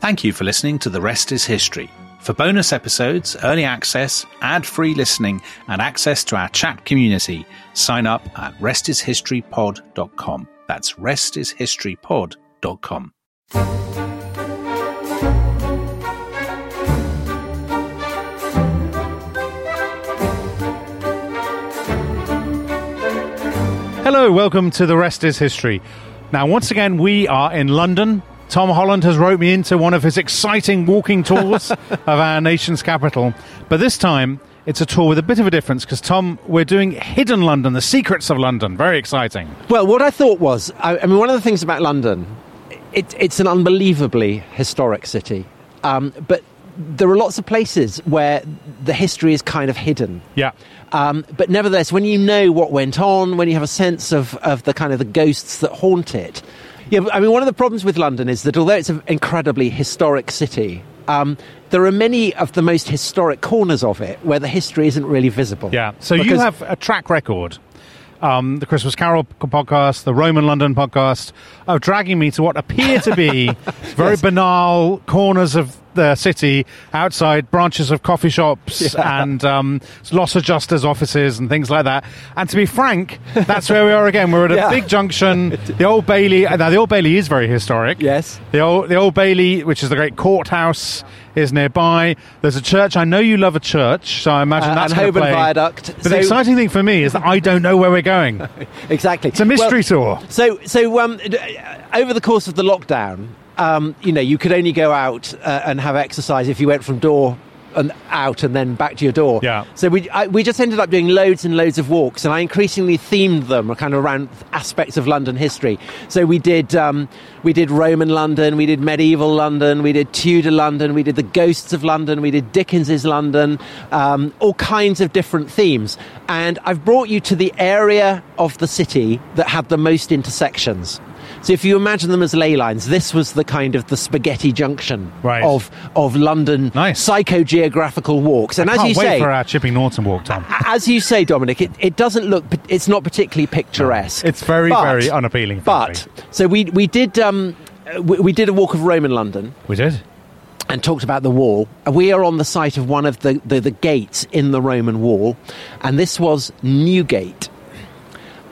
Thank you for listening to The Rest is History. For bonus episodes, early access, ad free listening, and access to our chat community, sign up at restishistorypod.com. That's restishistorypod.com. Hello, welcome to The Rest is History. Now, once again, we are in London. Tom Holland has roped me into one of his exciting walking tours of our nation's capital. But this time, it's a tour with a bit of a difference because, Tom, we're doing Hidden London, the secrets of London. Very exciting. Well, what I thought was, I, I mean, one of the things about London, it, it's an unbelievably historic city. Um, but there are lots of places where the history is kind of hidden. Yeah. Um, but nevertheless, when you know what went on, when you have a sense of, of the kind of the ghosts that haunt it, yeah, I mean, one of the problems with London is that although it's an incredibly historic city, um, there are many of the most historic corners of it where the history isn't really visible. Yeah. So you have a track record. Um, the Christmas Carol podcast, the Roman London podcast, of dragging me to what appear to be very banal corners of the city, outside branches of coffee shops and um, loss adjusters' offices and things like that. And to be frank, that's where we are again. We're at a Yeah. big junction. The Old Bailey. Now, the Old Bailey is very historic. Yes. The old, the old Bailey, which is the great courthouse, is nearby. There's a church. I know you love a church, so I imagine Uh, that's and gonna play. Viaduct. But So- the exciting thing for me is that I don't know where we're going. Exactly. It's a mystery Well, tour. So, so um, over the course of the lockdown, um, you know, you could only go out uh, and have exercise if you went from door and out and then back to your door. Yeah. So we I, we just ended up doing loads and loads of walks, and I increasingly themed them kind of around aspects of London history. So we did um, we did Roman London, we did medieval London, we did Tudor London, we did the ghosts of London, we did Dickens's London, um, all kinds of different themes. And I've brought you to the area of the city that had the most intersections. So if you imagine them as ley lines, this was the kind of the spaghetti junction Right. of of London Nice. psychogeographical walks. And as Can't you wait say, for our Chipping Norton walk, Tom. as you say, Dominic, it, it doesn't look. It's not particularly picturesque. It's very, But- very unappealing. But frankly. so we we did um, we, we did a walk of Roman London we did. and talked about the wall. We are on the site of one of the, the, the gates in the Roman wall, and this was Newgate.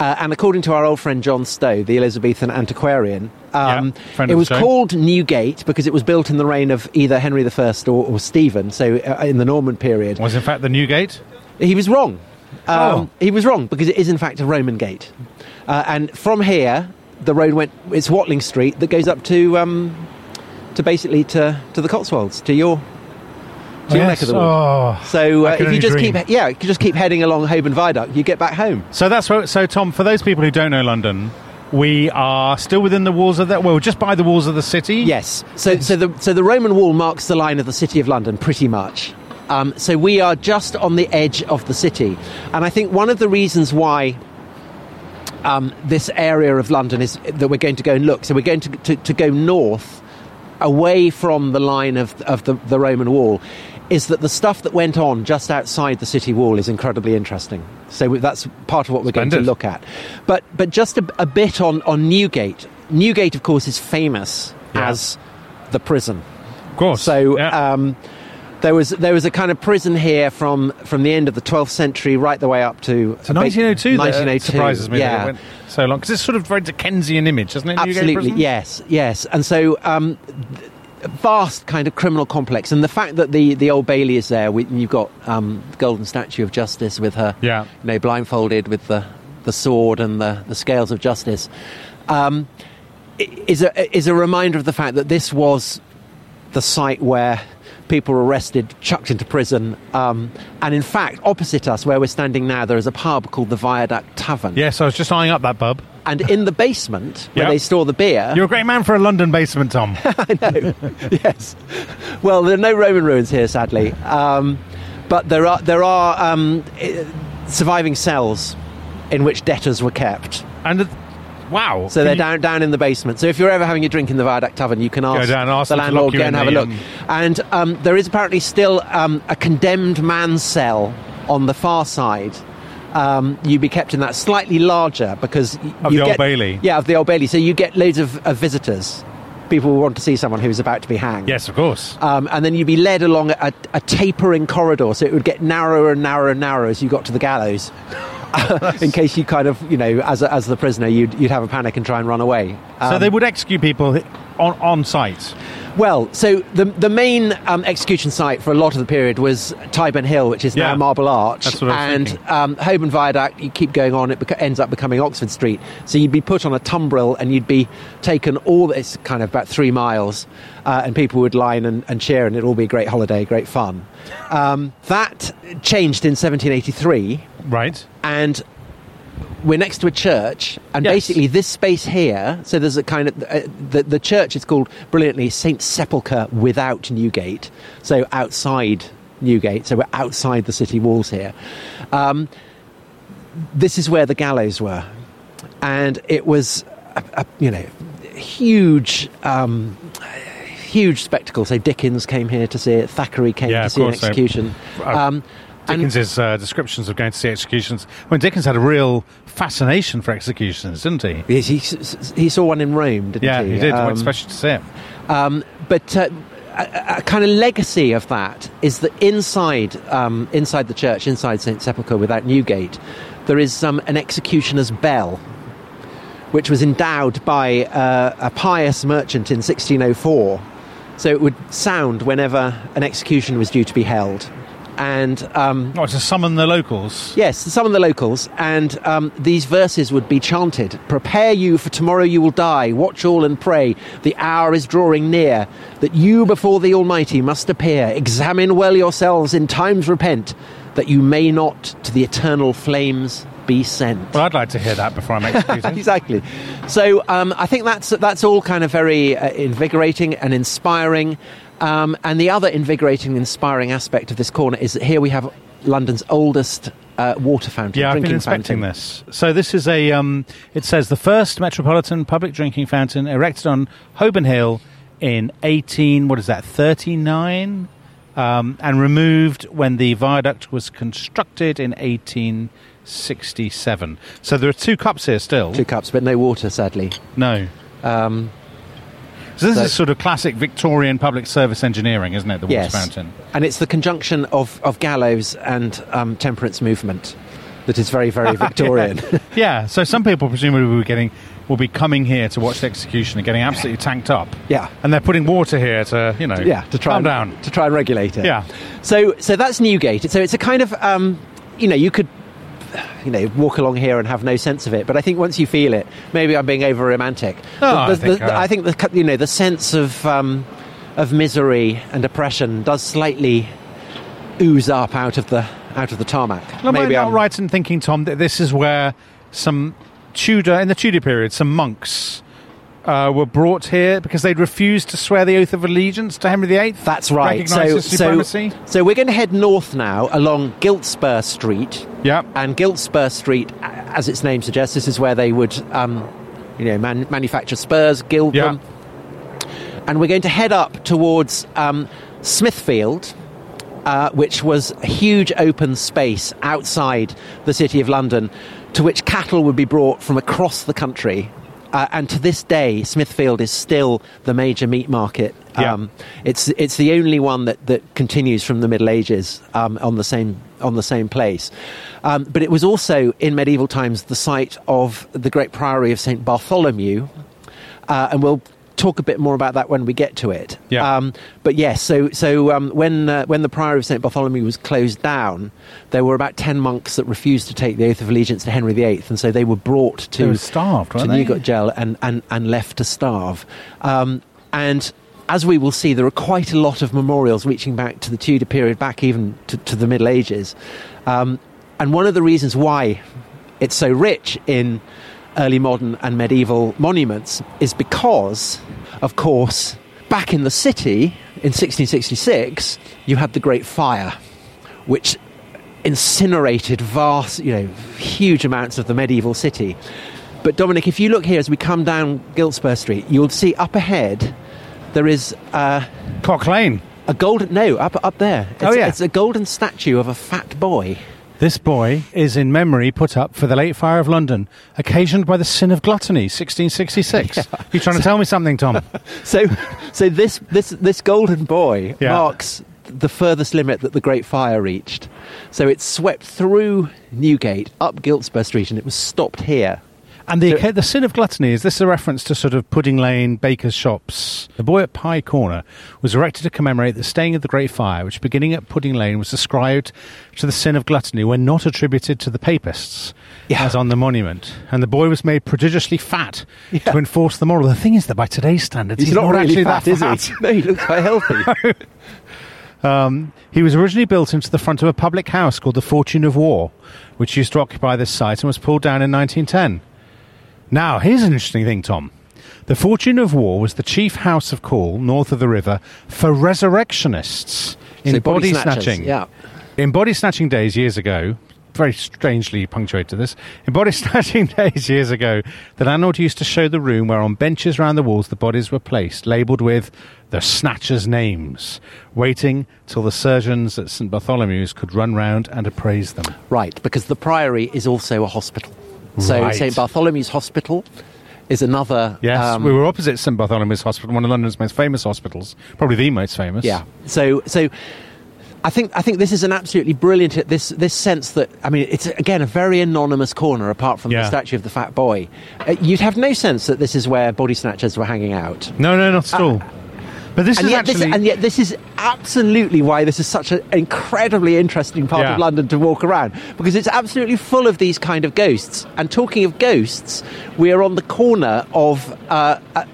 Uh, and according to our old friend John Stow, the Elizabethan antiquarian, um, Yeah, it was called Newgate because it was built in the reign of either Henry I or, or Stephen, so uh, in the Norman period. Was in fact the Newgate. He was wrong. Um, Oh. He was wrong because it is in fact a Roman gate, uh, and from here the road went. It's Watling Street that goes up to um, to basically to, to the Cotswolds to your to your neck of the woods. Oh. So uh, if you just dream. keep yeah, you just keep heading along Holborn Viaduct, you get back home. So that's what. So Tom, for those people who don't know London, we are still within the walls of that. Well, just by the walls of the city. Yes. So, so the so the Roman Wall marks the line of the city of London, pretty much. Um, so we are just on the edge of the city, and I think one of the reasons why um, this area of London is that we're going to go and look. So we're going to to, to go north, away from the line of of the, the Roman Wall. Is that the stuff that went on just outside the city wall is incredibly interesting. So that's part of what we're going to look at. But but just a, a bit on, on Newgate. Newgate, of course, is famous Yeah. as the prison. of course. So Yeah. um, there was there was a kind of prison here from, from the end of the 12th century right the way up to So 1902, that 1902 surprises me Yeah, it went so long because it's sort of very Dickensian image, isn't it? Newgate absolutely. Yes, yes. And so um, th- vast kind of criminal complex, and the fact that the, the old Bailey is there, we, you've got um, the golden statue of Justice with her, Yeah. you know, blindfolded with the the sword and the, the scales of justice. Um, is a is a reminder of the fact that this was the site where people were arrested, chucked into prison, um, and in fact, opposite us, where we're standing now, there is a pub called the Viaduct Tavern. Yes, I was just eyeing up that pub. And in the basement, where Yeah. they store the beer, You're a great man for a London basement, Tom. I know. yes. Well, there are no Roman ruins here, sadly, um, but there are there are um, eh, surviving cells in which debtors were kept. and wow, So they're down down in the basement. So if you're ever having a drink in the Viaduct Tavern, you can ask, down ask the landlord go and have a look. And um, there is apparently still um, a condemned man's cell on the far side. Um, you'd be kept in that slightly larger because Of you the Old get, Bailey. Yeah, of the Old Bailey. So you get loads of, of visitors people want to see someone who's about to be hanged. Yes, of course. Um, and then you'd be led along a, a tapering corridor, so it would get narrower and narrower and narrower as you got to the gallows. in case you kind of, you know, as, a, as the prisoner, you'd, you'd have a panic and try and run away. so Um, they would execute people on, on site. Well, so the the main um, execution site for a lot of the period was Tyburn Hill, which is Yeah. now Marble Arch, and um, Holborn Viaduct. You keep going on; it beca- ends up becoming Oxford Street. So you'd be put on a tumbril, and you'd be taken all. It's kind of about three miles, uh, and people would line and, and cheer, and it'd all be a great holiday, great fun. Um, that changed in 1783 Right. and we're next to a church, and Yes. basically this space here. So there's a kind of uh, the the church is called brilliantly Saint Sepulchre without Newgate, so outside Newgate. So we're outside the city walls here. Um, this is where the gallows were, and it was a, a, you know huge. Um, Huge spectacle. So Dickens came here to see it. Thackeray came Yeah, to see an so- execution. Uh, Um, Dickens's uh, descriptions of going to see executions. When Dickens had a real fascination for executions, didn't he? Yes, he, he saw one in Rome, didn't Yeah, he? he did. Um, went especially to see it. um, but uh, a, a kind of legacy of that is that inside, um, inside the church, inside St Sepulchre, without Newgate, there is um, an executioner's bell, which was endowed by uh, a pious merchant in 1604. So it would sound whenever an execution was due to be held. And um, Oh, to summon the locals. Yes, some of the locals, and um, these verses would be chanted Prepare you, for tomorrow you will die. Watch all and pray. The hour is drawing near, that you before the Almighty must appear. Examine well yourselves, in times repent, that you may not to the eternal flames be sent. Well, I'd like to hear that before I'm executed. exactly. So um, I think that's that's all kind of very uh, invigorating and inspiring. Um, and the other invigorating, inspiring aspect of this corner is that here we have London's oldest uh, water fountain. Yeah, I've been inspecting fountain. this. So this is a. Um, it says the first metropolitan public drinking fountain erected on Holborn Hill in eighteen. What is that? Thirty nine, um, and removed when the viaduct was constructed in eighteen sixty seven. So there are two cups here still. Two cups, but no water, sadly. No. Um, So this So- is sort of classic Victorian public service engineering, isn't it? The water yes, fountain. and it's the conjunction of, of gallows and um, temperance movement that is very, very Victorian. Yeah. So some people presumably will be getting will be coming here to watch the execution and getting absolutely tanked up. Yeah. And they're putting water here to you know yeah, to try calm and, down. to try and regulate it. Yeah. So, so that's Newgate. So it's a kind of, um, you know, you could, you know, walk along here and have no sense of it. But I think once you feel it, maybe I'm being over romantic. No, I think, uh, I think the you know the sense of um, of misery and oppression does slightly ooze up out of the out of the tarmac. Maybe not I'm right in thinking, Tom, that this is where some Tudor in the Tudor period, some monks. Uh, were brought here because they'd refused to swear the oath of allegiance to Henry VIII. That's right. So, so, so we're going to head north now along Giltspur Street. Yeah. And Giltspur Street, as its name suggests, this is where they would, um, you know, man- manufacture spurs, gild Yeah. them. And we're going to head up towards um, Smithfield, uh, which was a huge open space outside the city of London, to which cattle would be brought from across the country. Uh, and to this day, Smithfield is still the major meat market. Yeah. Um, it's it's the only one that, that continues from the Middle Ages um, on the same on the same place. Um, but it was also in medieval times the site of the great priory of Saint Bartholomew, uh, and we'll talk a bit more about that when we get to it. Yeah. Um, but yes, so so um, when uh, when the priory of Saint Bartholomew was closed down, there were about ten monks that refused to take the oath of allegiance to Henry VIII, and so they were brought to They were starved, to? Newgate Jail and, and, and left to starve. Um, and as we will see, there are quite a lot of memorials reaching back to the Tudor period, back even to, to the Middle Ages. Um, and one of the reasons why it's so rich in early modern and medieval monuments is because, of course, back in the city in 1666, you had the Great Fire, which incinerated vast, you know, huge amounts of the medieval city. But Dominic, if you look here as we come down Giltspur Street, you'll see up ahead there is uh, Cock Lane. a golden no up up there. It's, Oh, yeah. it's a golden statue of a fat boy. This boy is in memory put up for the late fire of London, occasioned by the sin of gluttony, 1666. You trying to tell me something, Tom? So, so this this this golden boy Yeah. marks the furthest limit that the Great Fire reached. So it swept through Newgate, up Giltspur Street, and it was stopped here. And the, So- the sin of gluttony, is this a reference to sort of Pudding Lane, baker's shops? The boy at Pie Corner was erected to commemorate the staying of the Great Fire, which beginning at Pudding Lane was ascribed to the sin of gluttony when not attributed to the papists, Yeah. as on the monument. And the boy was made prodigiously fat Yeah. to enforce the moral. The thing is that by today's standards, he's, He's, not, really actually fat, that is fat. he? No, he looks quite healthy. Um, he was originally built into the front of a public house called the Fortune of War, which used to occupy this site and was pulled down in 1910. Now, here's an interesting thing, Tom. The Fortune of War was the chief house of call north of the river for resurrectionists in So body, snatchers, snatching. Yeah. In body snatching days years ago, very strangely punctuated this. In body snatching days years ago, the landlord used to show the room where on benches round the walls the bodies were placed, labelled with the snatchers' names, waiting till the surgeons at St Bartholomew's could run round and appraise them. Right, because the Priory is also a hospital. So Right. St Bartholomew's Hospital is another. Yes, um, we were opposite St Bartholomew's Hospital, one of London's most famous hospitals, probably the most famous. Yeah. So so I think I think this is an absolutely brilliant this this sense that I mean it's again a very anonymous corner apart from Yeah. the statue of the fat boy. Uh, you'd have no sense that this is where body snatchers were hanging out. No, no, not at all. But this And is yet, actually. this, and yet this is absolutely why this is such an incredibly interesting part Yeah. of London to walk around because it's absolutely full of these kind of ghosts. And talking of ghosts, we are on the corner of uh, a,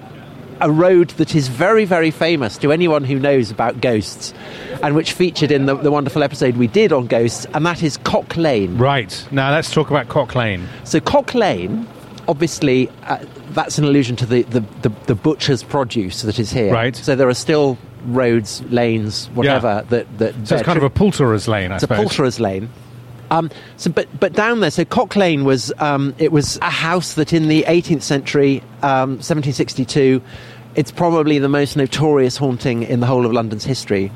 a road that is very, very famous to anyone who knows about ghosts, and which featured in the, the wonderful episode we did on ghosts, and that is Cock Lane. right, now let's talk about Cock Lane. So Cock Lane, obviously, uh, that's an allusion to the, the, the, the butcher's produce that is here. Right. So there are still roads, lanes, whatever that that. So it's kind of a poulterer's lane, I it's a poulterer's lane. Um, so, but but down there, so Cock Lane was um, it was a house that in the 18th century, um, 1762, it's probably the most notorious haunting in the whole of London's history.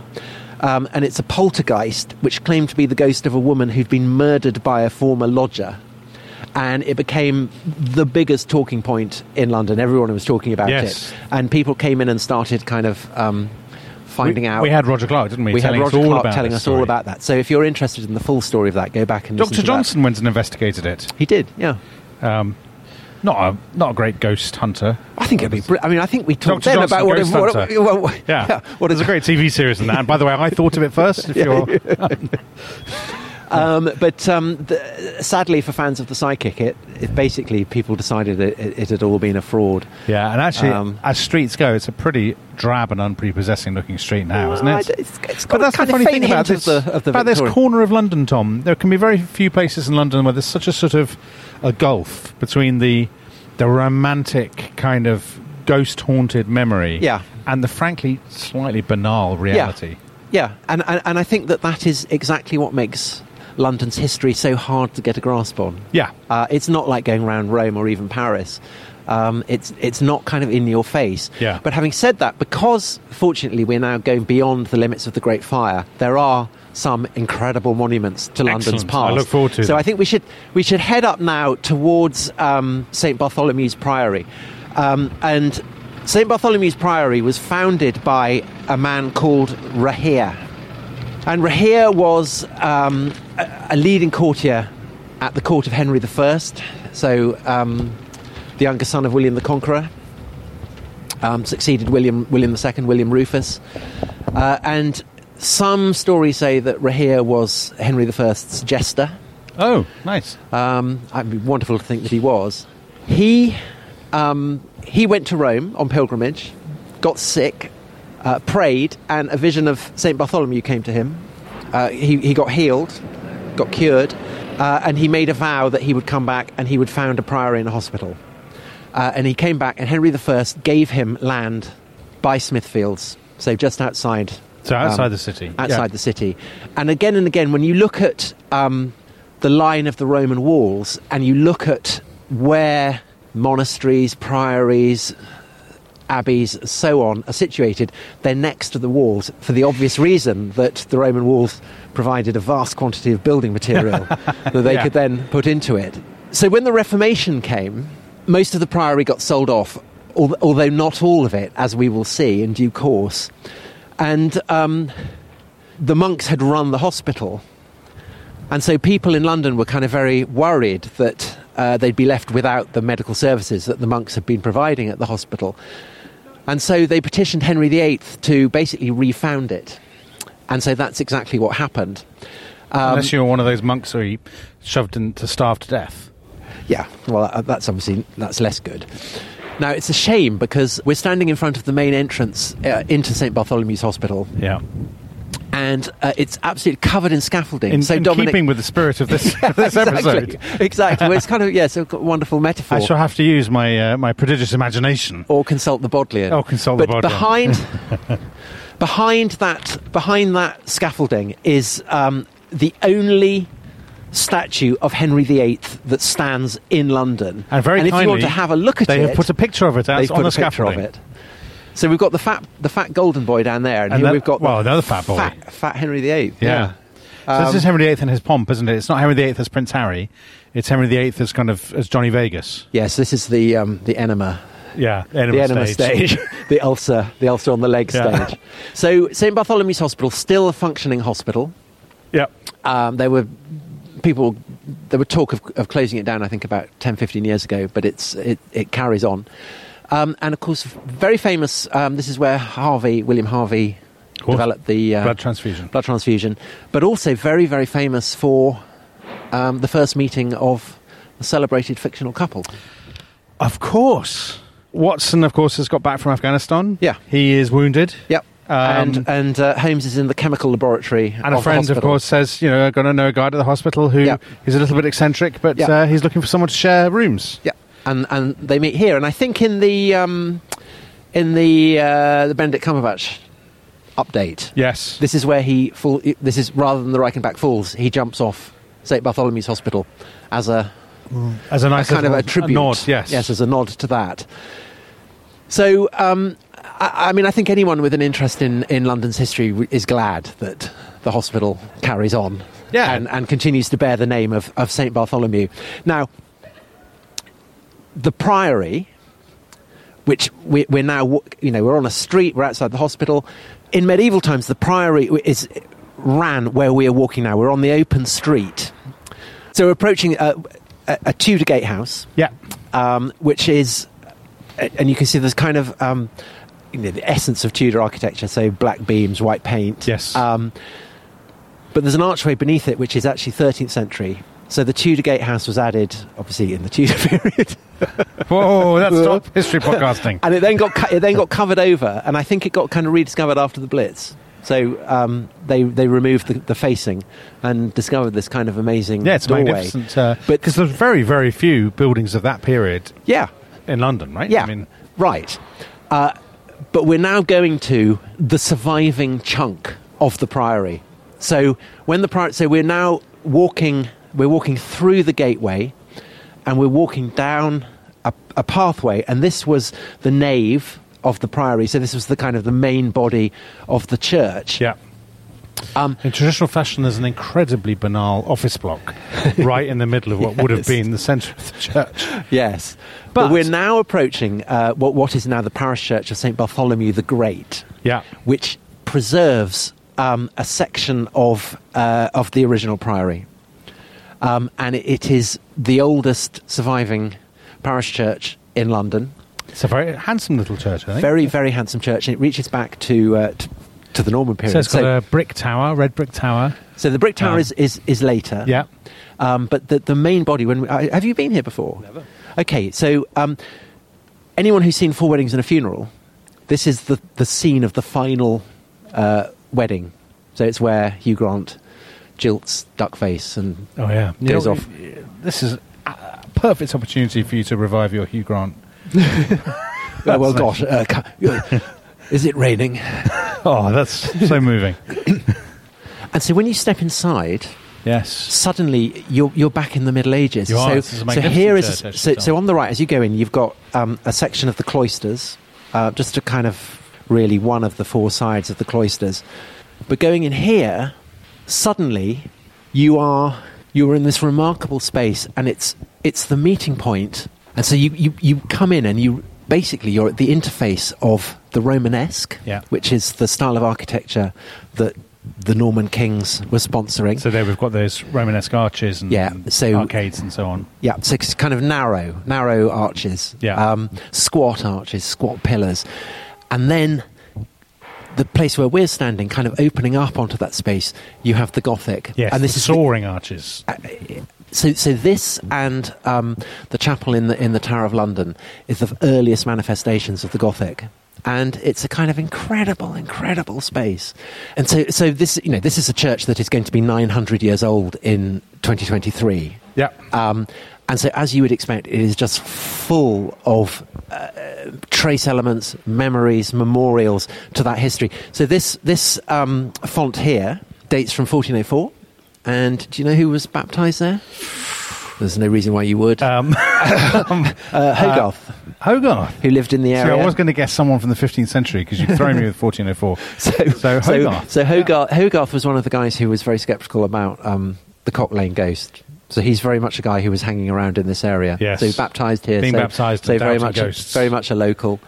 Um, and it's a poltergeist which claimed to be the ghost of a woman who'd been murdered by a former lodger. And it became the biggest talking point in London. Everyone was talking about Yes. it. And people came in and started kind of um, finding we, out. We had Roger Clarke, didn't we? We had Roger Clarke telling us all about that. So if you're interested in the full story of that, go back and Dr. Johnson went and investigated it. He did, yeah. Um, not a not a great ghost hunter. I think it'd be. Br- I mean, I think we talked Dr. then Johnson, about what, if, what, Hunter. what, what- Yeah, what there's a great TV series in that. And by the way, I thought of it first. If you're, Um, but um, the, sadly, for fans of the psychic, it, it basically people decided it, it, it had all been a fraud. yeah, and actually, Um, as streets go, it's a pretty drab and unprepossessing looking street now, isn't Uh, it? It's, But that's the funny thing about this, of the, of the about this corner of London, Tom. There can be very few places in London where there's such a sort of a gulf between the the romantic kind of ghost haunted memory, Yeah. and the frankly slightly banal reality. Yeah, and, and and I think that that is exactly what makes London's history so hard to get a grasp on. Yeah. Uh, it's not like going around Rome or even Paris. Um, it's it's not kind of in your face. Yeah. But having said that, because fortunately we're now going beyond the limits of the Great Fire, there are some incredible monuments to London's past. I look forward to So them. I think we should we should head up now towards um, St Bartholomew's Priory, um, and St Bartholomew's Priory was founded by a man called Rahere. And Rahere was um, a, a leading courtier at the court of Henry I, so um, the younger son of William the Conqueror. Um, succeeded William William II, William Rufus, uh, and some stories say that Rahere was Henry I's jester. Oh, nice. Um, it'd be wonderful to think that he was. He um, he went to Rome on pilgrimage, got sick, uh, prayed, and a vision of Saint Bartholomew came to him. Uh, he he got healed, got cured, uh, and he made a vow that he would come back and he would found a priory in a hospital. Uh, and he came back, and Henry I gave him land by Smithfields, so just outside So outside um, the city. outside Yeah. the city. And again and again, when you look at um, the line of the Roman walls, and you look at where monasteries, priories, abbeys, so on, are situated, they're next to the walls for the obvious reason that the Roman walls provided a vast quantity of building material that they Yeah. could then put into it. So when the Reformation came, most of the priory got sold off, although not all of it, as we will see in due course. And um, the monks had run the hospital. And so people in London were kind of very worried that uh, they'd be left without the medical services that the monks had been providing at the hospital. And so they petitioned Henry VIII to basically refound it. And so that's exactly what happened. Um, Unless you were one of those monks who shoved in to starve to death. Yeah, well, that's obviously that's less good. Now it's a shame because we're standing in front of the main entrance uh, into St Bartholomew's Hospital, Yeah. And uh, it's absolutely covered in scaffolding. In, so in Dominic, keeping with the spirit of this, this exactly, episode, exactly. Well, it's kind of yes, a wonderful metaphor. I shall have to use my uh, my prodigious imagination. or consult the Bodleian. Oh, consult the Bodleian. behind behind that behind that scaffolding is um, the only statue of Henry VIII that stands in London. And very kindly, if you want to have a look at They it, they have put a picture of it out they've on the scaffolding. of it. So we've got the fat the fat golden boy down there, and, And we've got well, another fat boy. fat, fat Henry VIII. Yeah. So this is Henry VIII and his pomp, isn't it? It's not Henry VIII as Prince Harry. It's Henry VIII as kind of as Johnny Vegas. Yes, this is the um, the enema Yeah, the enema stage, the ulcer, the ulcer on the leg Yeah. stage. So St Bartholomew's Hospital still a functioning hospital. Yep. Um, there were people, there were talk of, of closing it down. I think about 10, 15 years ago, but it's it, it carries on. Um, and of course, very famous. Um, this is where Harvey, William Harvey, developed the uh, Blood transfusion. blood transfusion, but also very, very famous for um, the first meeting of the celebrated fictional couple. Of course. Watson, of course, has got back from Afghanistan. Yeah. He is wounded. Yep. Um, and and uh, Holmes is in the chemical laboratory. And a friend, of course, says, you know, I'm going to know a guy at the hospital who Yeah. is a little bit eccentric, but Yeah. uh, he's looking for someone to share rooms. And and they meet here, and I think in the um, in the uh, the Benedict Cumberbatch update, Yes. this is where he fall, This is rather than the Reichenbach Falls, he jumps off St Bartholomew's Hospital as a, As a a kind of a tribute. nod, yes. yes, as a nod to that. So, um, I, I mean, I think anyone with an interest in, in London's history is glad that the hospital carries on Yeah. and, and continues to bear the name of, of St. Bartholomew. Now, the Priory, which we, we're now, you know, we're on a street, we're outside the hospital. In medieval times, the Priory is ran where we are walking now. We're on the open street. So we're approaching a, a, a Tudor gatehouse Yeah. um, which is, and you can see there's kind of um, you know, the essence of Tudor architecture, so black beams, white paint. Yes. Um, but there's an archway beneath it, which is actually 13th century. So the Tudor gatehouse was added, obviously, in the Tudor period, Whoa, that's top history podcasting. and it then got co- it then got covered over, and I think it got kind of rediscovered after the Blitz. So um, they they removed the, the facing and discovered this kind of amazing Yeah, it's doorway. magnificent. Uh, But- because there's very, very few buildings of that period Yeah, in London, right? Yeah, I mean, right. Uh, but we're now going to the surviving chunk of the priory. So when the priory, so we're now walking, we're walking through the gateway, and we're walking down a, a pathway, and this was the nave of the priory. So this was the kind of the main body of the church. yeah. Um, In traditional fashion, there's an incredibly banal office block right in the middle of what would have been the centre of the church. Yes. But, But- we're now approaching uh, what, what is now the parish church of St. Bartholomew the Great. Yeah. which preserves um, a section of uh, of the original priory, um, and it, it is the oldest surviving parish church in London. It's a very handsome little church, I think. Very very handsome church, and it reaches back to uh, to, to the Norman period. so it's got a brick tower, red brick tower. so the brick tower um, is, is is later. Yeah. Um, but the, the main body, when we, uh, have you been here before? Never. Okay, so um, anyone who's seen Four Weddings and a Funeral, this is the, the scene of the final uh, wedding. So it's where Hugh Grant jilts Duckface and Oh, yeah. Know, off. This is a perfect opportunity for you to revive your Hugh Grant. oh, well, gosh, uh, is it raining? Oh, that's so moving. And so when you step inside, Yes. suddenly you're you're back in the Middle Ages. You are. So, This is a so here is church, I a, should so, so on the right as you go in, you've got um, a section of the cloisters. uh, just a kind of really one of the four sides of the cloisters. But going in here, suddenly you are you are in this remarkable space, and it's it's the meeting point. And so you, you, you come in and you basically you're at the interface of the Romanesque, Yeah. which is the style of architecture that the Norman kings were sponsoring. So there we've got those Romanesque arches and Yeah, so- arcades and so on. Yeah, so it's kind of narrow, narrow arches. Yeah. Um, squat arches, squat pillars. And then the place where we're standing, kind of opening up onto that space, you have the Gothic. Yes, and this the is the- soaring arches. so, so this and um, the chapel in the in the Tower of London is the earliest manifestations of the Gothic, and it's a kind of incredible, incredible space. And so, so this you know this is a church that is going to be 900 years old in 2023. Yeah. Um, and so, as you would expect, it is just full of uh, trace elements, memories, memorials to that history. So, this this um, font here dates from 1404. And do you know who was baptized there? There's no reason why you would. Um, Uh, Hogarth, Hogarth. who lived in the See, area. I was going to guess someone from the 15th century because you've thrown me with 1404. so, So Hogarth. So, Hogarth, Hogarth was one of the guys who was very sceptical about um, the Cock Lane ghost. So he's very much a guy who was hanging around in this area. Yes. So baptised here. Being so, baptised So very much, ghosts. very much a local.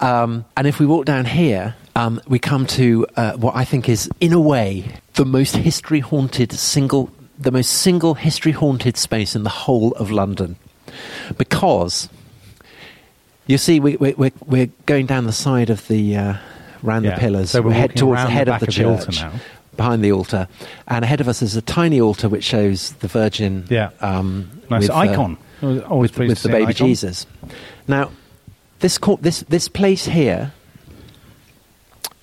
Um, and if we walk down here, um, we come to uh, what I think is, in a way, the most history haunted single, the most single history haunted space in the whole of London, because you see, we, we, we're, we're going down the side of the uh, round Yeah. the pillars. So we're head towards the head the of the back of the altar church, now. Behind the altar, and ahead of us is a tiny altar which shows the Virgin. Yeah. um, Nice with, uh, icon. Always pleased with the baby. Jesus. Now, this co- this this place here,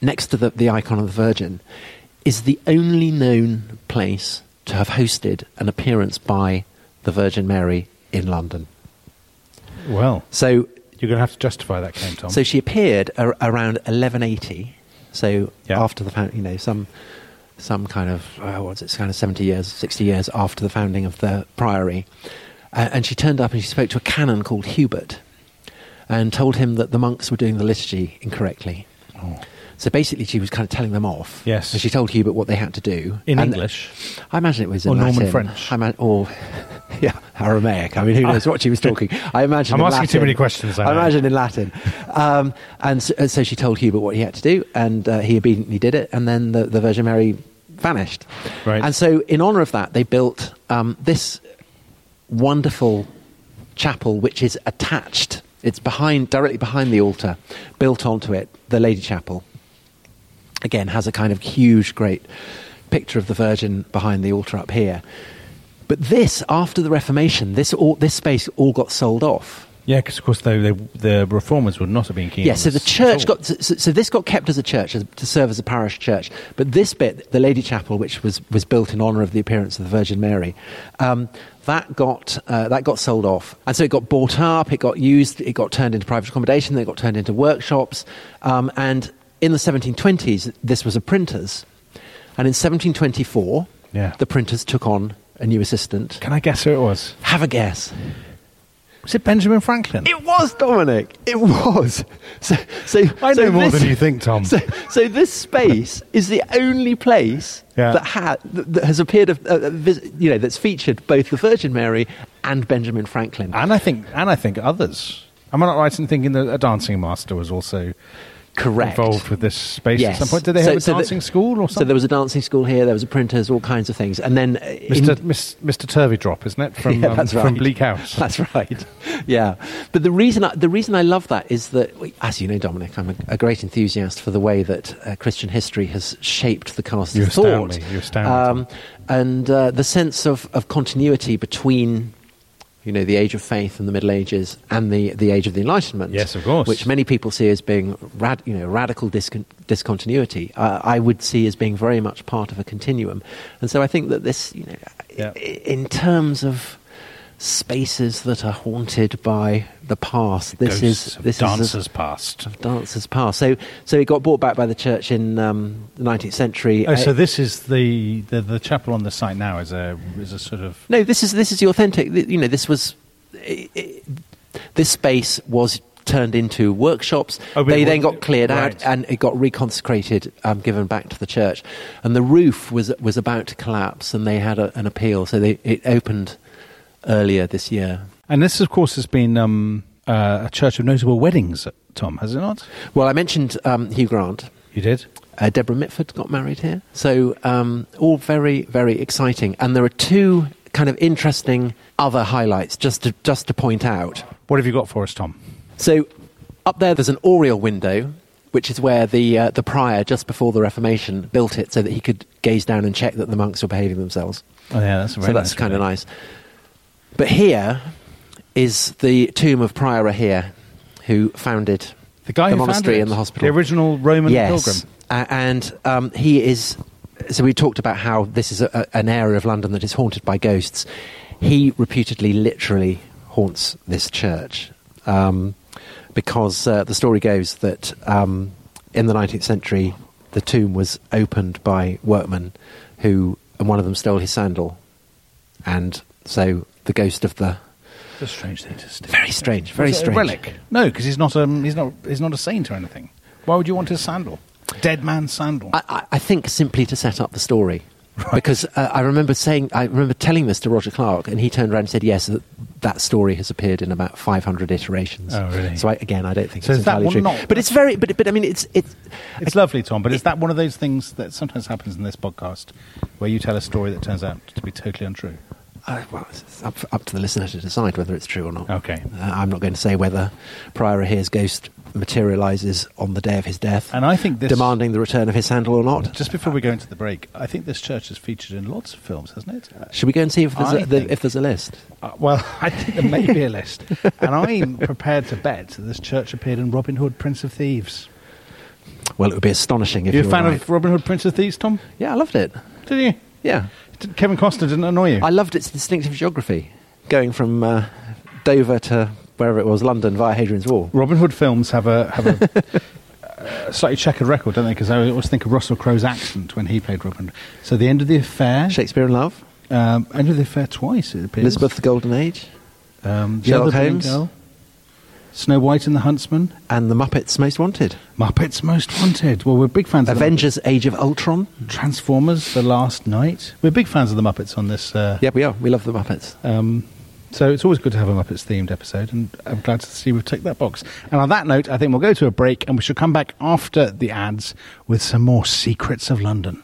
next to the, the icon of the Virgin, is the only known place to have hosted an appearance by the Virgin Mary in London. Well, So, you're going to have to justify that claim, Tom. so she appeared ar- around 1180. So Yeah. after the you know some some kind of uh, what's it kind of 70 years, 60 years after the founding of the priory, uh, and she turned up and she spoke to a canon called Hubert, and told him that the monks were doing the liturgy incorrectly. Oh. So basically, she was kind of telling them off. Yes. And she told Hubert what they had to do in And English. I imagine it was in Or Norman Latin. French. I or yeah, Aramaic. I mean, who knows what she was talking? I imagine. I'm in asking too Latin. many questions, I I, imagine in Latin. Um, and so, and so she told Hubert what he had to do, and uh, he obediently did it. And then the, the Virgin Mary vanished. Right. And so, in honour of that, they built um, this wonderful chapel, which is attached. It's behind, directly behind the altar, built onto it. The Lady Chapel again has a kind of huge, great picture of the Virgin behind the altar up here. But this, after the Reformation, this all, this space all got sold off. Yeah, because of course the, the, the reformers would not have been keen. Yeah, so the church got so, so this got kept as a church as, to serve as a parish church, but this bit, the Lady Chapel, which was, was built in honour of the appearance of the Virgin Mary, um, that got uh, that got sold off, and so it got bought up, it got used, it got turned into private accommodation, then it got turned into workshops, um, and in the 1720s, this was a printer's, and in 1724, Yeah. the printers took on a new assistant. Can I guess who it was? Have a guess. Was it Benjamin Franklin? It was Dominic. It was. So, so I so know more this- than you think, Tom. So, so this space is the only place Yeah. that, ha- that, has appeared, uh, uh, vis- you know, that's featured both the Virgin Mary and Benjamin Franklin. and I think, and I think others. Am I not right in thinking that a dancing master was also Correct. involved with this space Yes. at some point? Did they So- have a so the- dancing school or So something? there was a dancing school here. There was a printers, all kinds of things, and then uh, in- Mr. Miss, Mr. Turveydrop, isn't it? From, Yeah, um, that's from. Bleak House. That's right. Yeah, but the reason I, the reason I love that is that, as you know, Dominic, I'm a, a great enthusiast for the way that uh, Christian history has shaped the cast You of thought, me. You astound um, and uh, the sense of, of continuity between. You know, the age of faith and the Middle Ages and the, the age of the Enlightenment. Yes, of course. Which many people see as being rad, you know, radical discon- discontinuity. Uh, I would see as being very much part of a continuum. And so I think that this, you know, Yeah. i- in terms of spaces that are haunted by the past. This Ghosts is of this dancers is past. a, dancers past. So so it got bought back by the church in um, the 19th century. Oh, so Uh, this is the, the the chapel on the site now is a is a sort of no, this is this is the authentic. You know, this was i- i- this space was turned into workshops. Oh, they then got cleared right. out and it got reconsecrated, um, given back to the church. And the roof was was about to collapse, and they had a, an appeal, so they, it opened earlier this year. And this, of course, has been um, uh, a church of notable weddings, Tom, has it not? Well, I mentioned um, Hugh Grant. You did? Uh, Deborah Mitford got married here. So, um, all very, very exciting. And there are two kind of interesting other highlights just to, just to point out. What have you got for us, Tom? So, up there, there's an oriel window, which is where the, uh, the prior, just before the Reformation, built it so that he could gaze down and check that the monks were behaving themselves. Oh, yeah, that's very so, that's nice, kind of nice. But here is the tomb of Prior Rahere, who founded The guy the monastery and the hospital. The original Roman yes. pilgrim. A- and um, he is. So we talked about how this is a, a- an area of London that is haunted by ghosts. He reputedly, literally haunts this church um, because uh, the story goes that um, in the 19th century, the tomb was opened by workmen who, and one of them stole his sandal, and so the ghost of the It's a strange thing to very strange, very it a strange relic. No, because he's not. Um, he's not. He's not a saint or anything. Why would you want his sandal? Dead man's sandal. I, I- I think simply to set up the story. Because uh, I remember saying, I remember telling this to Roger Clarke, and he turned around and said, "Yes, that, that story has appeared in about 500 iterations." Oh, really? So I, again, I don't think So it's entirely one true. not- But it's very, but, but I mean, it's it's. It's lovely, Tom, but is that one of those things that sometimes happens in this podcast where you tell a story that turns out to be totally untrue? Uh, well, it's up, up to the listener to decide whether it's true or not. Okay. Uh, I'm not going to say whether Prior Rahere's ghost materialises on the day of his death, And I think this. demanding the return of his sandal or not. Just before we go into the break, I think this church is featured in lots of films, hasn't it? Should we go and see if there's, a, the, if there's a list? Uh, well, I think there may be a list. And I'm prepared to bet that this church appeared in Robin Hood, Prince of Thieves. Well, it would be astonishing if you you a fan right. of Robin Hood, Prince of Thieves, Tom? Yeah, I loved it. Did you? Yeah. Kevin Costner didn't annoy you? I loved its distinctive geography, going from uh, Dover to wherever it was, London, via Hadrian's Wall. Robin Hood films have a have a, a slightly checkered record, don't they? Because I always think of Russell Crowe's accent when he played Robin. Hood. So the end of the affair, Shakespeare in Love, um, end of the affair twice. It appears. Elizabeth the Golden Age, um, the Sherlock Holmes. girl, Snow White and the Huntsman, and The Muppets Most Wanted. Muppets Most Wanted. Well, we're big fans. of the Avengers Age of Ultron. Transformers: The Last Knight. We're big fans of the Muppets on this. Uh, Yeah, we are. We love The Muppets. Um, so it's always good to have a Muppets themed episode, and I'm glad to see we've ticked that box. And on that note, I think we'll go to a break, and we shall come back after the ads with some more secrets of London.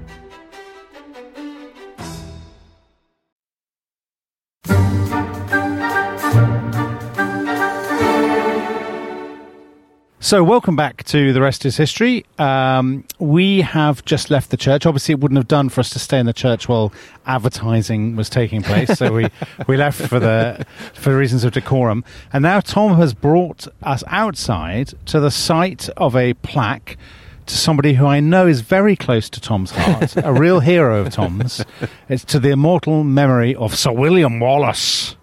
So, welcome back to The Rest is History. Um, we have just left the church. Obviously, it wouldn't have done for us to stay in the church while advertising was taking place. So, we, we left for, the, for reasons of decorum. And now Tom has brought us outside to the site of a plaque to somebody who I know is very close to Tom's heart, a real hero of Tom's. It's to the immortal memory of Sir William Wallace.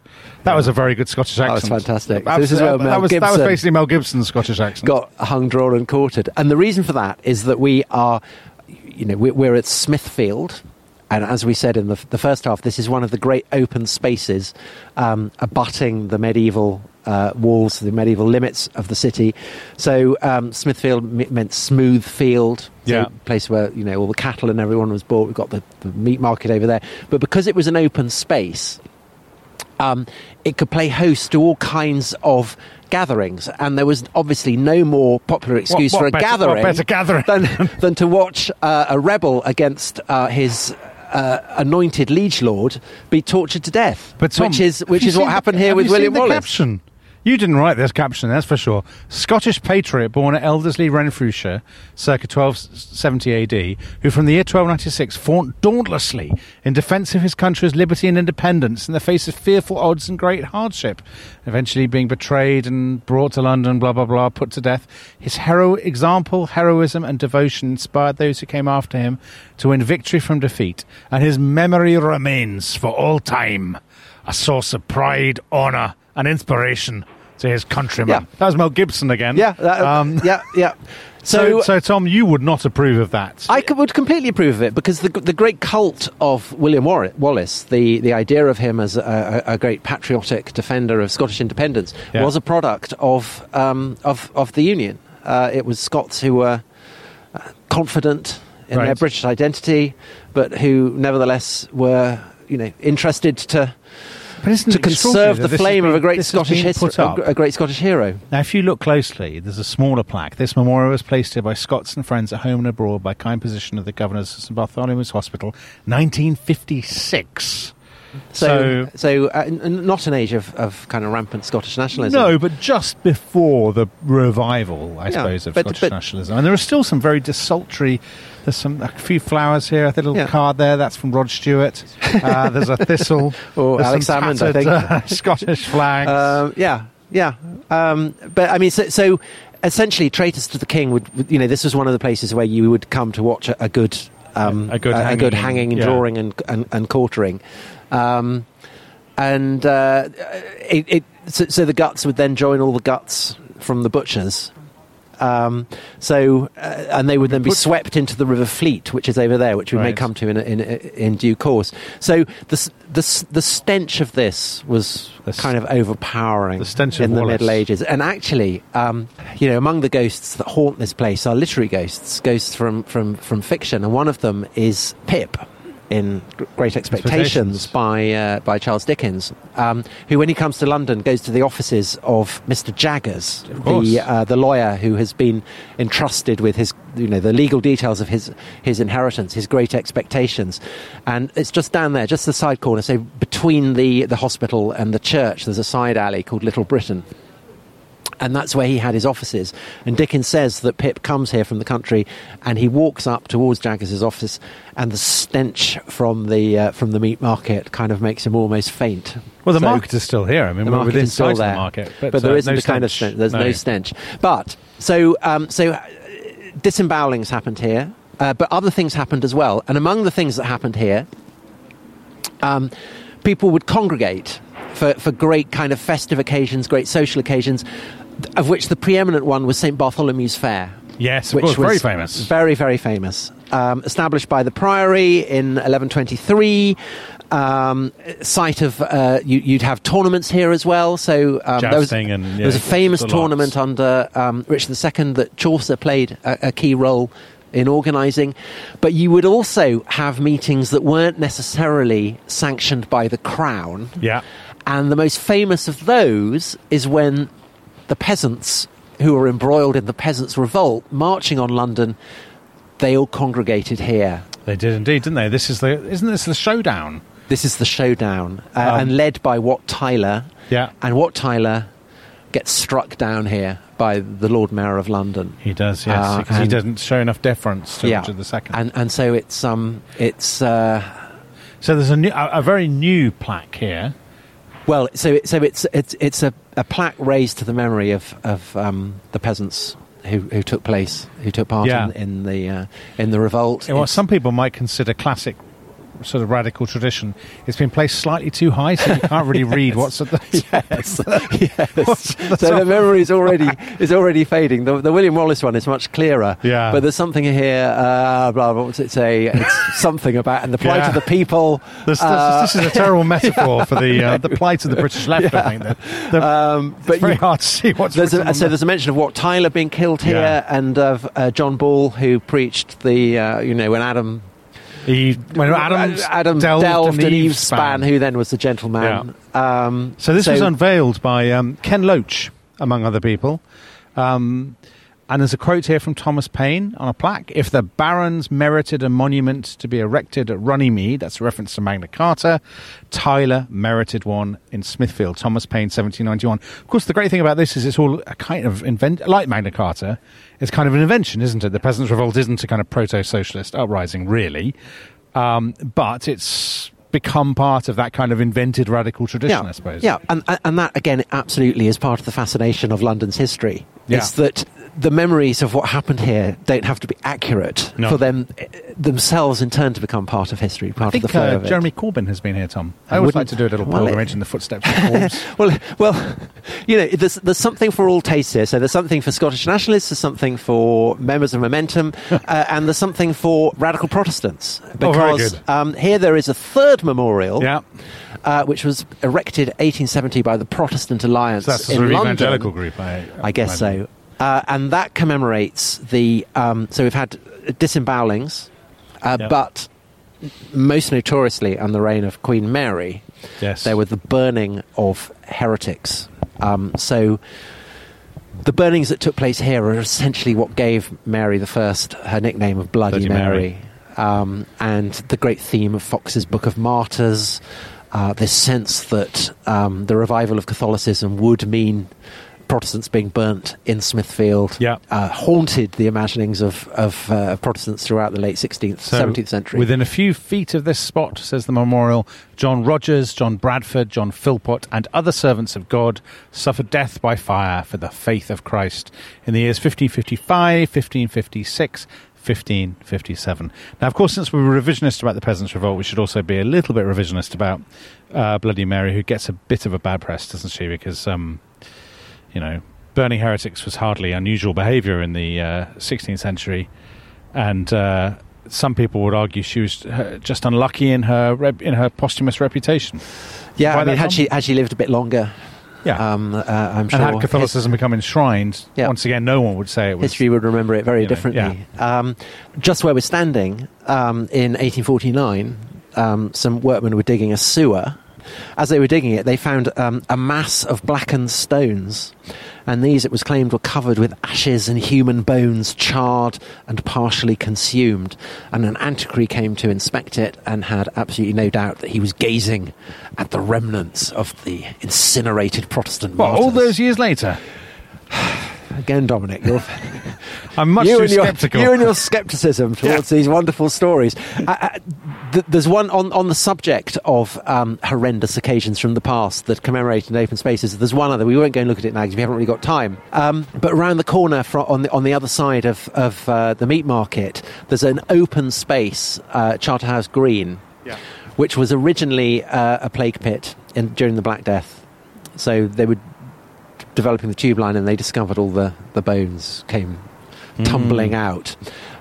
That was a very good Scottish That accent. was fantastic. So this is where Mel that, was, that was basically Mel Gibson's Scottish accent. got hung, drawn, and quartered. And the reason for that is that we are, you know, we're, we're at Smithfield. And as we said in the, the first half, this is one of the great open spaces um, abutting the medieval uh, walls, the medieval limits of the city. So um, Smithfield m- meant smooth field, so Yeah. place where you know all the cattle and everyone was bought. We've got the, the meat market over there, but because it was an open space, um, it could play host to all kinds of gatherings, and there was obviously no more popular excuse what for a better- gathering, better gathering? than, than to watch uh, a rebel against uh, his. Uh, anointed liege lord be tortured to death, But Tom, which is which is what happened here with William Wallace. Caption? You didn't write this caption, that's for sure. Scottish patriot born at Elderslie, Renfrewshire, circa 1270 AD, who from the year 1296 fought dauntlessly in defence of his country's liberty and independence in the face of fearful odds and great hardship, eventually being betrayed and brought to London, blah, blah, blah, put to death. His hero example, heroism, and devotion inspired those who came after him to win victory from defeat, and his memory remains for all time a source of pride, honour, and inspiration to his countrymen. Yeah. That was Mel Gibson again. Yeah, that, Um, yeah, yeah. so, So, so, Tom, you would not approve of that. I could, would completely approve of it because the, the great cult of William Wallace, the, the idea of him as a, a, great patriotic defender of Scottish independence, Yeah. was a product of, um, of, of the Union. Uh, it was Scots who were uh, confident in their British identity, but who nevertheless were you know interested to to conserve the flame of a great Scottish been history, put up? a great Scottish hero. Now, if you look closely, there's a smaller plaque. This memorial was placed here by Scots and friends at home and abroad by kind position of the governors of St Bartholomew's Hospital, 1956. So, so, uh, n- n- not an age of, of kind of rampant Scottish nationalism. No, but just before the revival, I Yeah, suppose, of but- Scottish but- nationalism. And there are still some very desultory. There's some a few flowers here. A little Yeah. card there. That's from Rod Stewart. Uh, there's a thistle. Or There's Alex some Salmond, I think. uh, Scottish flags. Um, yeah, yeah. Um, but I mean, so, so essentially, traitors to the king would, you know, this was one of the places where you would come to watch a, a good, um, A good a, hanging good and- hanging and yeah. drawing and, and, and quartering. Um, and uh, it, it, so, so the guts would then join all the guts from the butchers. Um, so, uh, and they would then be swept into the River Fleet, which is over there, which we may come to in, in, in due course. So, the, the, the stench of this was The kind of overpowering the stench of in the Wallace. Middle Ages. And actually, um, you know, among the ghosts that haunt this place are literary ghosts, ghosts from, from, from fiction, and one of them is Pip in Great Expectations, Expectations. by uh, by Charles Dickens, um, who, when he comes to London, goes to the offices of Mr. Jaggers, course. the uh, the lawyer who has been entrusted with his you know the legal details of his his inheritance, his Great Expectations, and it's just down there, just the side corner, so between the the hospital and the church, there's a side alley called Little Britain and that's where he had his offices. And Dickens says that Pip comes here from the country, and he walks up towards Jaggers's office, and the stench from the uh, from the meat market kind of makes him almost faint. well, the So- market is still here. I mean, the we're market within is still there, the market, but, but, there uh, isn't no the kind of stench. stench. There's no. stench. But so um, so uh, disembowelings happened here, uh, but other things happened as well. And among the things that happened here, um, people would congregate for, for great kind of festive occasions, great social occasions, of which the preeminent one was St Bartholomew's Fair. Yes, of which course, very famous. Very, very famous. Um, established by the Priory in 1123. Um, site of uh, you, you'd have tournaments here as well. So um, there was, and, there was a famous tournament under um, Richard II that Chaucer played a, a key role in organising. But you would also have meetings that weren't necessarily sanctioned by the crown. Yeah. And the most famous of those is when the peasants who were embroiled in the Peasants' Revolt marching on London, they all congregated here. They did indeed, didn't they? This is the isn't this the showdown? This is the showdown, uh, Um, and led by Wat Tyler. Yeah. And Wat Tyler gets struck down here by the Lord Mayor of London. He does, yes, Uh, because he doesn't show enough deference to Yeah. Richard II. And and so it's um it's uh, so there's a, new, a, a very new plaque here. Well so so it's it's it's a, a plaque raised to the memory of of um, the peasants who, who took place who took part Yeah. in, in the uh, in the revolt. What It's- some people might consider classic sort of radical tradition. It's been placed slightly too high, so you can't really read what's at the yes, yes. What's the so top? the memory is already is already fading. The, the William Wallace one is much clearer. Yeah. But there's something here. Uh, blah, blah, what's it say? It's something about and the plight Yeah. of the people. This, this, uh, this is a terrible metaphor for the uh, the plight of the British left. I think. The, the, um, it's but very you- hard to see what's There's a, so the- there's a mention of Wat Tyler being killed here, Yeah. and of uh, John Ball who preached the uh, you know when Adam He, when Adams Adam delved, delved, an Eve span, who then was the gentleman. Um, So this was unveiled by um, Ken Loach, among other people. Um, and there's a quote here from Thomas Paine on a plaque. If the barons merited a monument to be erected at Runnymede, that's a reference to Magna Carta, Tyler merited one in Smithfield. Thomas Paine, 1791. Of course, the great thing about this is it's all a kind of invent, like Magna Carta, it's kind of an invention, isn't it? The Peasants' Revolt isn't a kind of proto-socialist uprising, really, um, but it's become part of that kind of invented radical tradition, yeah, I suppose. Yeah, and and that again absolutely is part of the fascination of London's history. Yeah. Is that the memories of what happened here don't have to be accurate No. for them eh, themselves in turn to become part of history, part I think of the flow uh, of. Jeremy Corbyn has been here, Tom. I, I always like to do a little well, it- pilgrimage in the footsteps of well, well, you know, there's, there's something for all tastes here. So there's something for Scottish nationalists, there's something for members of Momentum, uh, and there's something for radical Protestants. Oh, Because good. um, here there is a third memorial, yeah, uh, which was erected 1870 by the Protestant Alliance so that's in sort of London. evangelical group. I, I guess imagine. so. Uh, and that commemorates the. Um, so we've had disembowelings, uh, Yep. but most notoriously on the reign of Queen Mary, Yes, there were the burning of heretics. Um, so the burnings that took place here are essentially what gave Mary the First her nickname of Bloody, Bloody Mary. Mary. Um, and the great theme of Foxe's Book of Martyrs, uh, this sense that um, the revival of Catholicism would mean Protestants being burnt in Smithfield, Yeah. uh, haunted the imaginings of, of uh, Protestants throughout the late 16th, So 17th century. Within a few feet of this spot, says the memorial, John Rogers, John Bradford, John Philpot, and other servants of God suffered death by fire for the faith of Christ in the years 1555, 1556, 1557. Now, of course, since we were revisionist about the Peasants' Revolt, we should also be a little bit revisionist about uh, Bloody Mary, who gets a bit of a bad press, doesn't she? Because, um, you know, burning heretics was hardly unusual behaviour in the uh, 16th century, and uh, some people would argue she was uh, just unlucky in her rep- in her posthumous reputation. yeah, By I mean, had she, had she lived a bit longer, Yeah, um, uh, I'm sure. and had Catholicism become enshrined, Yeah. once again, no one would say it was. history would remember it very you know, differently. Um, just where we're standing um, in 1849, um, some workmen were digging a sewer. As they were digging it, they found um, a mass of blackened stones, and these, it was claimed, were covered with ashes and human bones, charred and partially consumed. And an antiquary came to inspect it and had absolutely no doubt that he was gazing at the remnants of the incinerated Protestant What, all those years later? Again, Dominic, you're I'm much you too and your, sceptical. You and your scepticism towards these wonderful stories. Uh, uh, th- there's one on, on the subject of um, horrendous occasions from the past that commemorate in open spaces. There's one other. We won't go and look at it now because we haven't really got time. Um, but around the corner, on the on the other side of of uh, the meat market, there's an open space, uh, Charterhouse Green, which was originally uh, a plague pit in, during the Black Death. So they were developing the tube line and they discovered all the, the bones came tumbling out.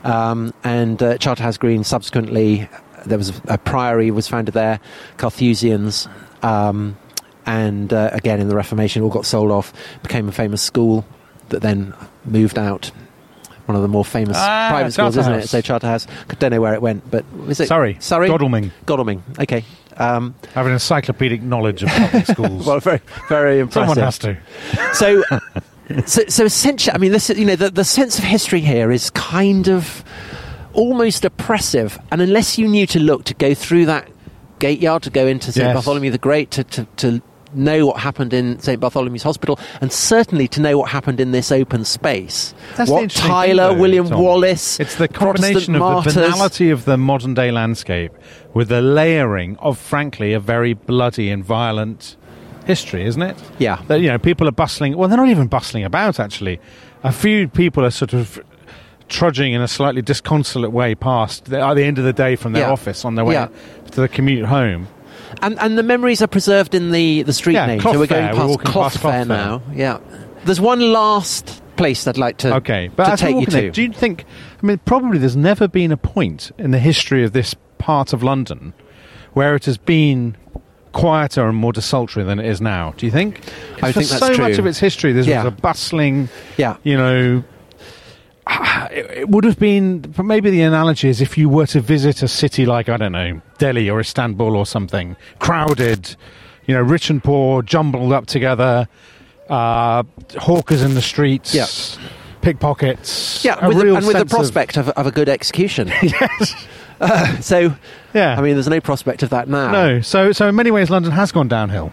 Um, and uh, Charterhouse Green subsequently, there was a, a priory was founded there, Carthusians, um, and uh, again in the Reformation all got sold off, became a famous school that then moved out. One of the more famous Ah, private schools, isn't it? So Charterhouse. I don't know where it went, but was it Surrey. Surrey, Godalming. Godalming. Okay. Um, I have an encyclopedic knowledge of public schools. well, very, very impressive. Someone has to. So, so, so essentially, I mean, this is- you know, the, the sense of history here is kind of almost oppressive, and unless you knew to look to go through that gate yard to go into St Yes. Bartholomew the Great to, to, to know what happened in St Bartholomew's Hospital, and certainly to know what happened in this open space. That's Wat Tyler, thing, though, William Tom. Wallace, It's the Protestant combination of martyrs. the banality of the modern day landscape with the layering of, frankly, a very bloody and violent history, isn't it? Yeah. That, you know, people are bustling. Well, they're not even bustling about, actually. A few people are sort of trudging in a slightly disconsolate way past the, at the end of the day from their Yeah. office on their way Yeah. to the commute home. And, and the memories are preserved in the, the street Yeah, name. Cloth so we're Fair. going past walking Cloth past Cloth Fair now. Yeah. There's one last place I'd like to, Okay, but to take you to. do you think? I mean, probably there's never been a point in the history of this part of London where it has been quieter and more desultory than it is now. Do you think? I think that's so much of its history, there Yeah. was a bustling, yeah. you know. It it would have been, maybe the analogy is if you were to visit a city like, I don't know, Delhi or Istanbul or something, crowded, you know, rich and poor, jumbled up together, uh, hawkers in the streets, Yeah. pickpockets. Yeah, a with the, and with the sense of- prospect of, of a good execution. yes. Uh, so, Yeah. I mean, there's no prospect of that now. no. So, so in many ways, London has gone downhill.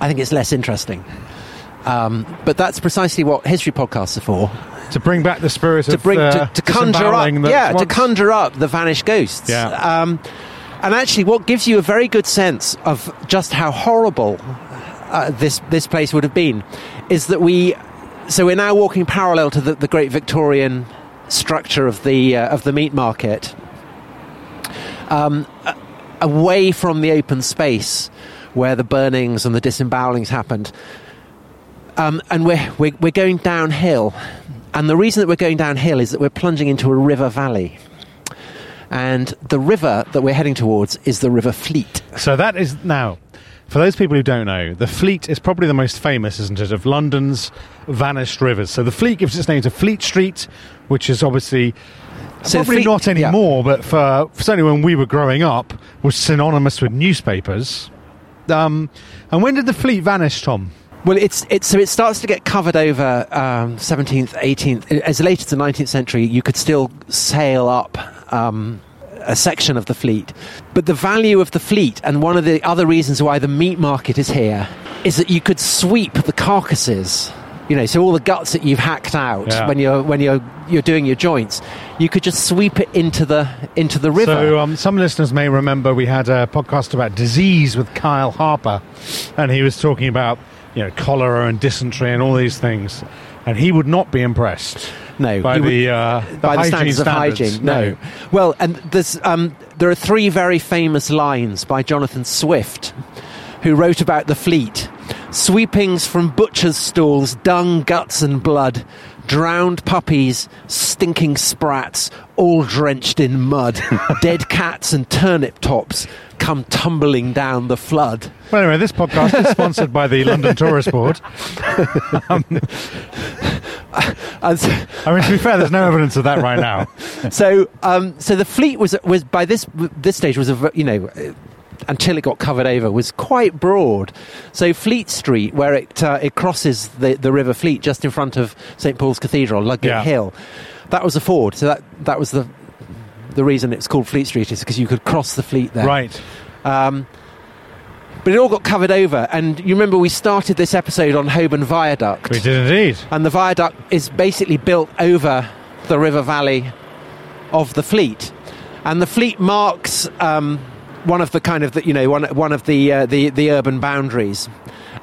I think it's less interesting. Um, but that's precisely what history podcasts are for. To bring back the spirit to of bring uh, to, to conjure up, yeah, to conjure up the vanished ghosts. Yeah. Um, and actually, what gives you a very good sense of just how horrible uh, this this place would have been is that we. So we're now walking parallel to the, the great Victorian structure of the uh, of the meat market, um, away from the open space where the burnings and the disembowelings happened. Um, and we're, we're, we're going downhill. And the reason that we're going downhill is that we're plunging into a river valley. And the river that we're heading towards is the River Fleet. So that is now, for those people who don't know, the Fleet is probably the most famous, isn't it, of London's vanished rivers. So the Fleet gives its name to Fleet Street, which is obviously So probably Fleet- not yeah. anymore, but for certainly when we were growing up, was synonymous with newspapers. Um, and when did the Fleet vanish, Tom? Well, it's, it's, so it starts to get covered over um, 17th, 18th. As late as the 19th century, you could still sail up um, a section of the fleet. But the value of the fleet, and one of the other reasons why the meat market is here, is that you could sweep the carcasses. You know, so all the guts that you've hacked out Yeah. when you're when you're you're doing your joints, you could just sweep it into the into the river. So um, some listeners may remember we had a podcast about disease with Kyle Harper, and he was talking about you know cholera and dysentery and all these things, and he would not be impressed no, by would- the, uh, the by the hygiene standards, of hygiene. No. Well, and there's um, there are three very famous lines by Jonathan Swift, who wrote about the fleet: sweepings from butchers' stalls, dung, guts, and blood. Drowned puppies, stinking sprats, all drenched in mud. Dead cats and turnip tops come tumbling down the flood. Well, anyway, this podcast is sponsored by the London Tourist Board. So, I mean, to be fair, there's no evidence of that right now. so, um, so the fleet was was by this this stage was a you know until it got covered over was quite broad. So Fleet Street, where it uh, it crosses the the River Fleet just in front of St Paul's Cathedral, Ludgate Yeah. Hill, that was a ford. So that that was the the reason it's called Fleet Street is because you could cross the fleet there. Right. Um, but it all got covered over, and you remember we started this episode on Holborn Viaduct We did indeed. and the viaduct is basically built over the river valley of the fleet, and the fleet marks um, one of the kind of the, you know one one of the uh, the the urban boundaries,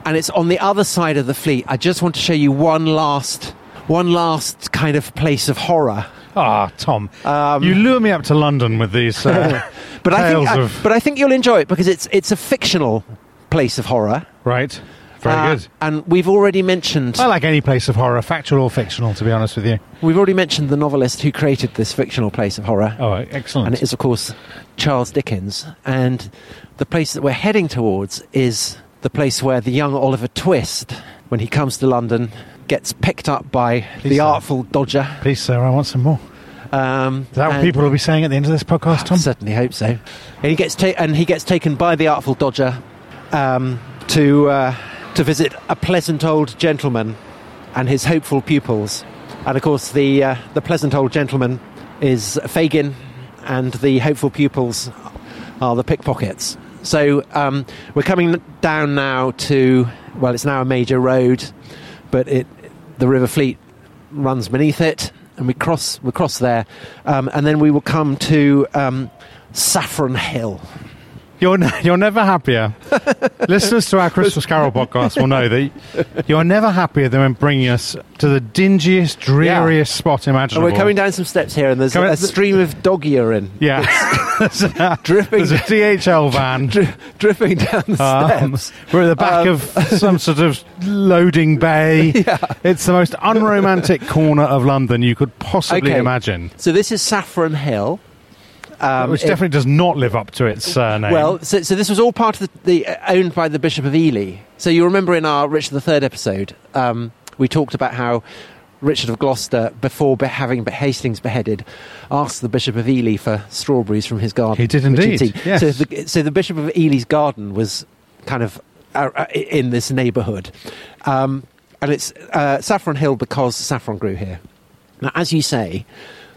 and it's on the other side of the fleet. I just want to show you one last one last kind of place of horror. Ah, Tom, Um, you lure me up to London with these uh, But I think tales I, but I think you'll enjoy it because it's it's a fictional place of horror. right. Very Uh, good. And we've already mentioned I like any place of horror, factual or fictional, to be honest with you. we've already mentioned the novelist who created this fictional place of horror. Oh, excellent. and it is, of course, Charles Dickens. And the place that we're heading towards is the place where the young Oliver Twist, when he comes to London, gets picked up by Please, the sir. artful Dodger. Please, sir, I want some more. Um, Is that what people will be saying at the end of this podcast, I Tom? certainly hope so. And he gets ta- and he gets taken by the artful Dodger um, to uh, to visit a pleasant old gentleman and his hopeful pupils. And of course, the uh, the pleasant old gentleman is Fagin, and the hopeful pupils are the pickpockets. So um, we're coming down now to well, it's now a major road, but it the River Fleet runs beneath it, and we cross we cross there, um, and then we will come to um, Saffron Hill. You're, ne- you're never happier. Listeners to our Christmas Carol podcast will know that you're never happier than when bringing us to the dingiest, dreariest spot And imaginable. we're coming down some steps here, and there's Coming- a, stream of dog urine Yeah. there's, a, dripping there's a DHL van. dri- dripping down the Um, steps. we're at the back Um, of some sort of loading bay. It's the most unromantic corner of London you could possibly Okay. imagine, So this is Saffron Hill. Um, which it- definitely does not live up to its surname. Well, so, so this was all part of the, the uh, owned by the Bishop of Ely. So you remember in our Richard III episode, um, we talked about how Richard of Gloucester, before be- having Hastings beheaded, asked the Bishop of Ely for strawberries from his garden. He did indeed, yes. So, the, so the Bishop of Ely's garden was kind of uh, uh, in this neighbourhood, um, and it's uh, Saffron Hill because saffron grew here. Now, as you say,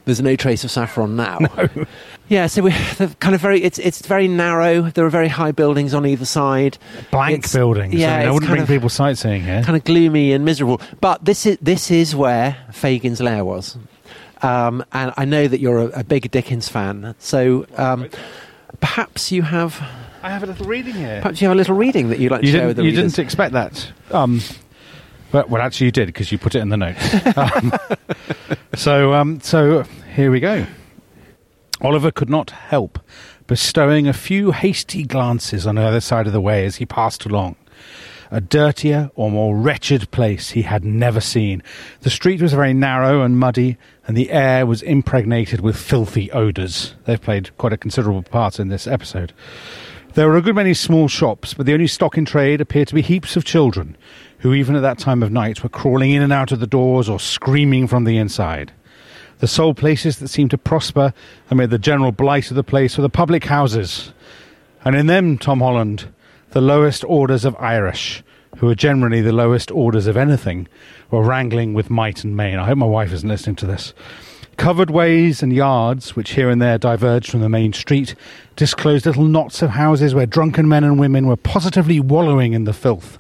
there's no trace of saffron now. Yeah, so we're kind of very it's it's very narrow. There are very high buildings on either side. Blank it's- buildings. yeah, I, mean, wouldn't bring of- people sightseeing here. Kind of gloomy and miserable. But this is this is where Fagin's lair was. Um, and I know that you're a, a big Dickens fan, so um, perhaps you have I have a little reading here. perhaps you have a little reading that you'd like You to share with the You readers. didn't expect that. Um, but well, actually, you did because you put it in the notes. um, so, um, so here we go. Oliver could not help bestowing a few hasty glances on the other side of the way as he passed along. A dirtier or more wretched place he had never seen. The street was very narrow and muddy, and the air was impregnated with filthy odours. They've played quite a considerable part in this episode. There were a good many small shops, but the only stock in trade appeared to be heaps of children, who even at that time of night were crawling in and out of the doors or screaming from the inside. The sole places that seemed to prosper amid the general blight of the place were the public houses, and in them, Tom Holland, the lowest orders of Irish, who are generally the lowest orders of anything, were wrangling with might and main. I hope my wife isn't listening to this. Covered ways and yards, which here and there diverged from the main street, disclosed little knots of houses where drunken men and women were positively wallowing in the filth,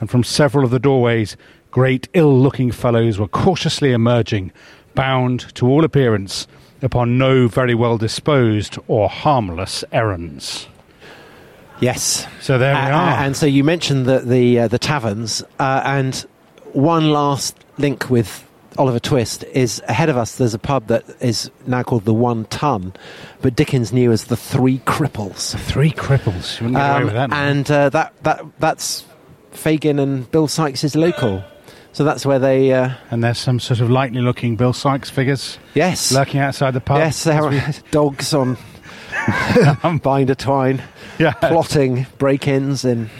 and from several of the doorways, great ill looking fellows were cautiously emerging, bound, to all appearance, upon no very well disposed or harmless errands. yes. So there we are. And so you mentioned the the, uh, the taverns, uh, and one last link with Oliver Twist is ahead of us. There's a pub that is now called the One Tun, but Dickens knew as the Three Cripples. The Three cripples. You wouldn't get away Um, with that. now. and uh, that that that's Fagin and Bill Sikes' local. So that's where they. Uh, And there's some sort of lightly looking Bill Sikes figures yes. lurking outside the pub. Yes, there As we- are dogs on binder twine, yeah. plotting break-ins, and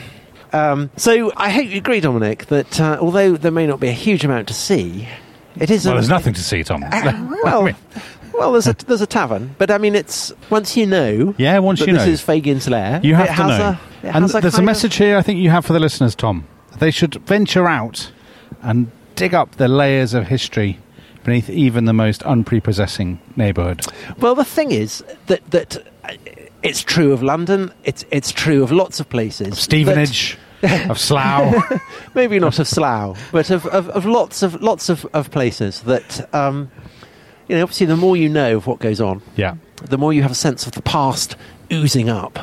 um, so I hope you agree, Dominic, that uh, although there may not be a huge amount to see, it is. Well, a, there's nothing to see, Tom. Uh, well, well, there's a there's a tavern, but I mean, it's once you know. Yeah, once that you this know. is Fagin's lair. You have it to has know. A, it and has there's a kind message here I think you have for the listeners, Tom. They should venture out and dig up the layers of history beneath even the most unprepossessing neighbourhood. Well, the thing is that that uh, it's true of London. It's it's true of lots of places. Stevenage, of Slough. maybe not of Slough, but of, of, of lots of lots of, of places that. Um, you know, obviously, the more you know of what goes on, yeah. the more you have a sense of the past oozing up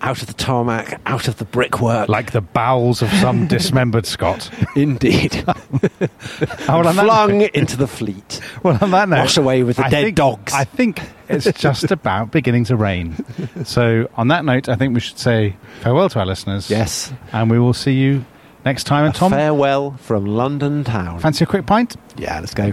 out of the tarmac, out of the brickwork. Like the bowels of some dismembered Scot. indeed, well, flung into the fleet. Well, on that note, Wash away with the I dead think- dogs. I think it's just about beginning to rain. So, on that note, I think we should say farewell to our listeners. Yes, And we will see you next time. And Tom, farewell from London town. fancy a quick pint? yeah, let's go.